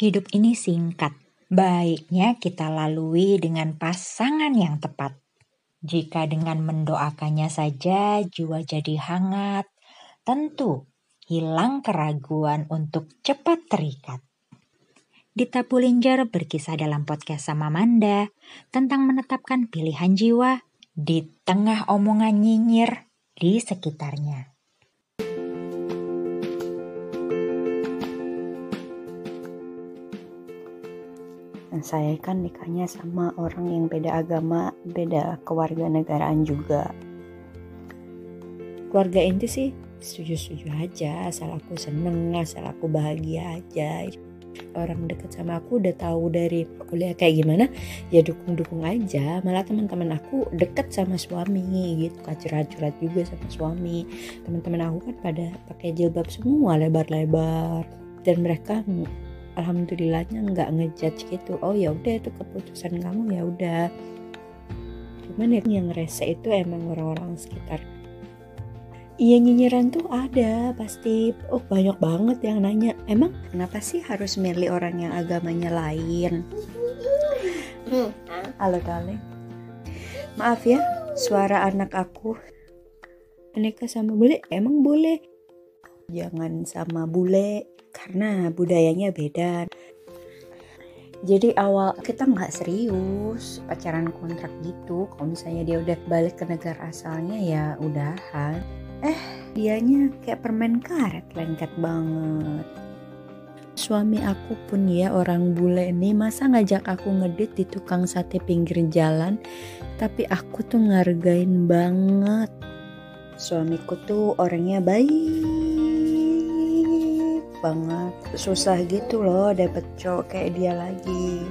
Hidup ini singkat. Baiknya kita lalui dengan pasangan yang tepat. Jika dengan mendoakannya saja jiwa jadi hangat, tentu hilang keraguan untuk cepat terikat. Dita Pulinjar berkisah dalam podcast sama Manda tentang menetapkan pilihan jiwa di tengah omongan nyinyir di sekitarnya. Dan saya kan nikahnya sama orang yang beda agama, beda kewarganegaraan juga. Keluarga inti sih setuju-setuju aja, asal aku seneng, asal aku bahagia aja. Orang dekat sama aku udah tahu dari kuliah kayak gimana ya dukung-dukung aja. Malah teman-teman aku deket sama suami gitu. Curhat-curhat juga sama suami. Teman-teman aku kan pada pakai jilbab semua lebar-lebar. Dan mereka alhamdulillahnya nggak ngejudge gitu. Oh ya udah itu keputusan kamu ya udah. Cuman yang rese itu emang orang-orang sekitar. Iya nyinyiran tuh ada pasti. Oh banyak banget yang nanya emang kenapa sih harus milih orang yang agamanya lain? Halo darling. Maaf ya suara anak aku menikah sama bule. Emang boleh jangan sama bule karena budayanya beda. Jadi awal kita nggak serius pacaran kontrak gitu. Kalau misalnya dia udah balik ke negara asalnya ya udahan. Eh, dianya kayak permen karet lengket banget. Suami aku pun ya orang bule ini masa ngajak aku ngedit di tukang sate pinggir jalan? Tapi aku tuh ngargain banget. Suamiku tuh orangnya baik banget. Susah gitu loh dapet cowok kayak dia lagi.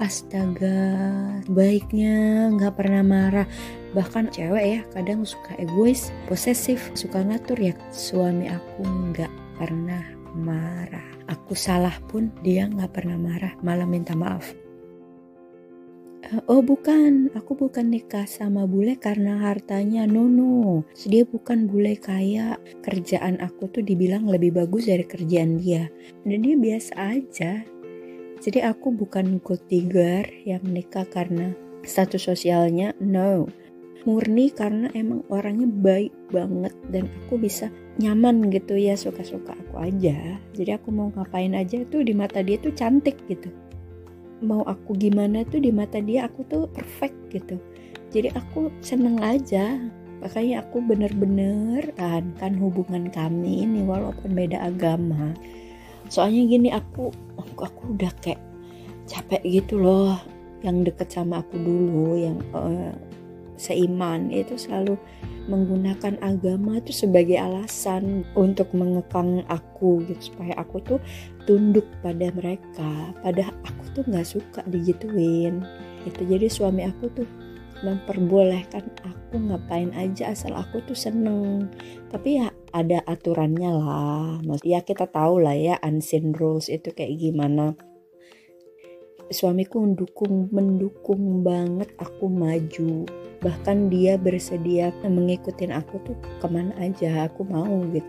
Astaga, baiknya nggak pernah marah bahkan cewek ya kadang suka egois posesif suka ngatur ya suami aku nggak pernah marah aku salah pun dia nggak pernah marah malah minta maaf Oh bukan, aku bukan nikah sama bule karena hartanya, no no. Dia bukan bule kaya, kerjaan aku tuh dibilang lebih bagus dari kerjaan dia. Dan dia biasa aja. Jadi aku bukan gold digger yang menikah karena status sosialnya, no murni karena emang orangnya baik banget dan aku bisa nyaman gitu ya suka-suka aku aja jadi aku mau ngapain aja tuh di mata dia tuh cantik gitu mau aku gimana tuh di mata dia aku tuh perfect gitu. Jadi aku seneng aja. Makanya aku bener-bener tahankan hubungan kami ini walaupun beda agama. Soalnya gini aku aku, aku udah kayak capek gitu loh. Yang deket sama aku dulu yang uh, seiman. Itu selalu menggunakan agama itu sebagai alasan untuk mengekang aku gitu. Supaya aku tuh tunduk pada mereka. Pada aku tuh nggak suka digituin. Itu jadi suami aku tuh memperbolehkan aku ngapain aja asal aku tuh seneng. Tapi ya ada aturannya lah. Ya kita tahu lah ya unseen rules itu kayak gimana. Suamiku mendukung mendukung banget aku maju bahkan dia bersedia mengikuti aku tuh ke mana aja aku mau gitu.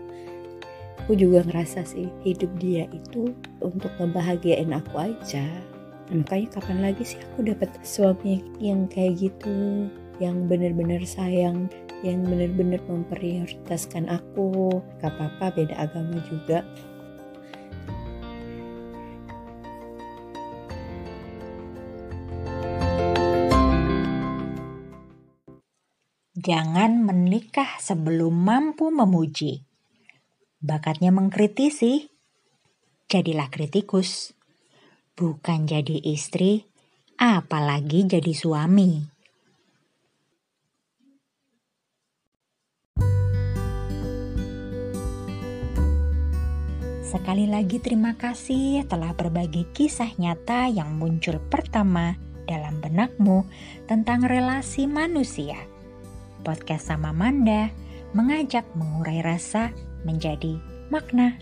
Aku juga ngerasa sih hidup dia itu untuk ngebahagiain aku aja. Nah, makanya kapan lagi sih aku dapat suami yang kayak gitu yang bener-bener sayang yang bener-bener memprioritaskan aku? Gak apa-apa beda agama juga Jangan menikah sebelum mampu memuji. Bakatnya mengkritisi, jadilah kritikus. Bukan jadi istri, apalagi jadi suami. Sekali lagi terima kasih telah berbagi kisah nyata yang muncul pertama dalam benakmu tentang relasi manusia podcast sama Manda mengajak mengurai rasa menjadi makna.